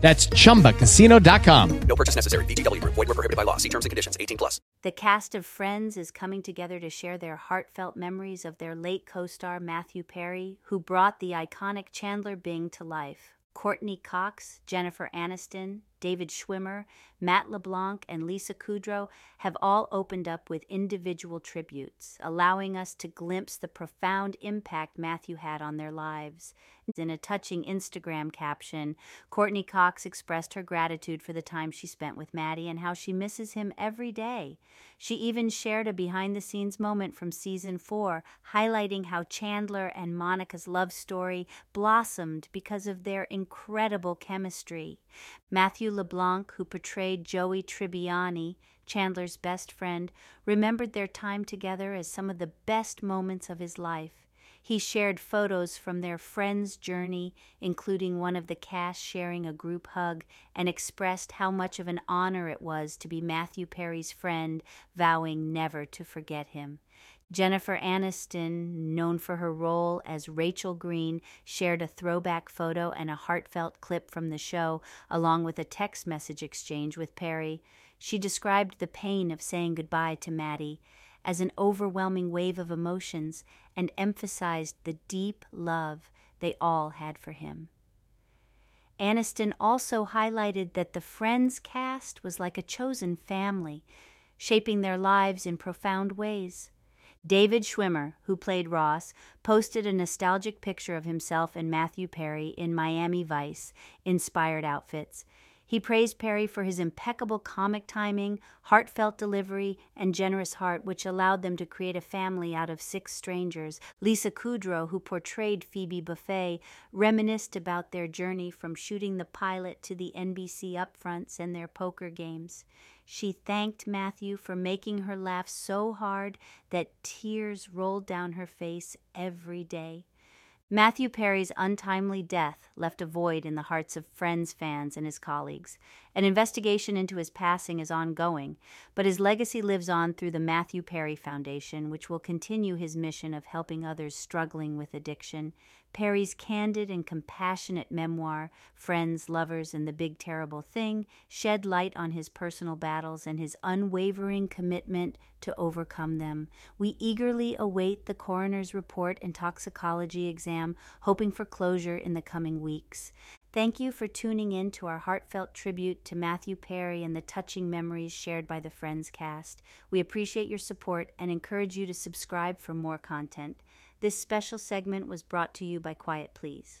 That's chumbacasino.com. No purchase necessary. VGW Group. Void were prohibited by law. See terms and conditions. 18 plus. The cast of Friends is coming together to share their heartfelt memories of their late co-star Matthew Perry, who brought the iconic Chandler Bing to life. Courteney Cox, Jennifer Aniston, David Schwimmer, Matt LeBlanc, and Lisa Kudrow have all opened up with individual tributes, allowing us to glimpse the profound impact Matthew had on their lives. In a touching Instagram caption, Courteney Cox expressed her gratitude for the time she spent with Matty and how she misses him every day. She even shared a behind the scenes moment from season four, highlighting how Chandler and Monica's love story blossomed because of their incredible chemistry. Matthew LeBlanc, who portrayed Joey Tribbiani, Chandler's best friend, remembered their time together as some of the best moments of his life. He shared photos from their friend's journey, including one of the cast sharing a group hug, and expressed how much of an honor it was to be Matthew Perry's friend, vowing never to forget him. Jennifer Aniston, known for her role as Rachel Green, shared a throwback photo and a heartfelt clip from the show, along with a text message exchange with Perry. She described the pain of saying goodbye to Matty as an overwhelming wave of emotions and emphasized the deep love they all had for him. Aniston also highlighted that the Friends cast was like a chosen family, shaping their lives in profound ways. David Schwimmer, who played Ross, posted a nostalgic picture of himself and Matthew Perry in Miami Vice inspired outfits. He praised Perry for his impeccable comic timing, heartfelt delivery, and generous heart, which allowed them to create a family out of six strangers. Lisa Kudrow, who portrayed Phoebe Buffay, reminisced about their journey from shooting the pilot to the NBC upfronts and their poker games. She thanked Matthew for making her laugh so hard that tears rolled down her face every day. Matthew Perry's untimely death left a void in the hearts of Friends fans and his colleagues. An investigation into his passing is ongoing, but his legacy lives on through the Matthew Perry Foundation, which will continue his mission of helping others struggling with addiction. Perry's candid and compassionate memoir, Friends, Lovers, and the Big Terrible Thing, shed light on his personal battles and his unwavering commitment to overcome them. We eagerly await the coroner's report and toxicology exam, hoping for closure in the coming weeks. Thank you for tuning in to our heartfelt tribute to Matthew Perry and the touching memories shared by the Friends cast. We appreciate your support and encourage you to subscribe for more content. This special segment was brought to you by Quiet Please.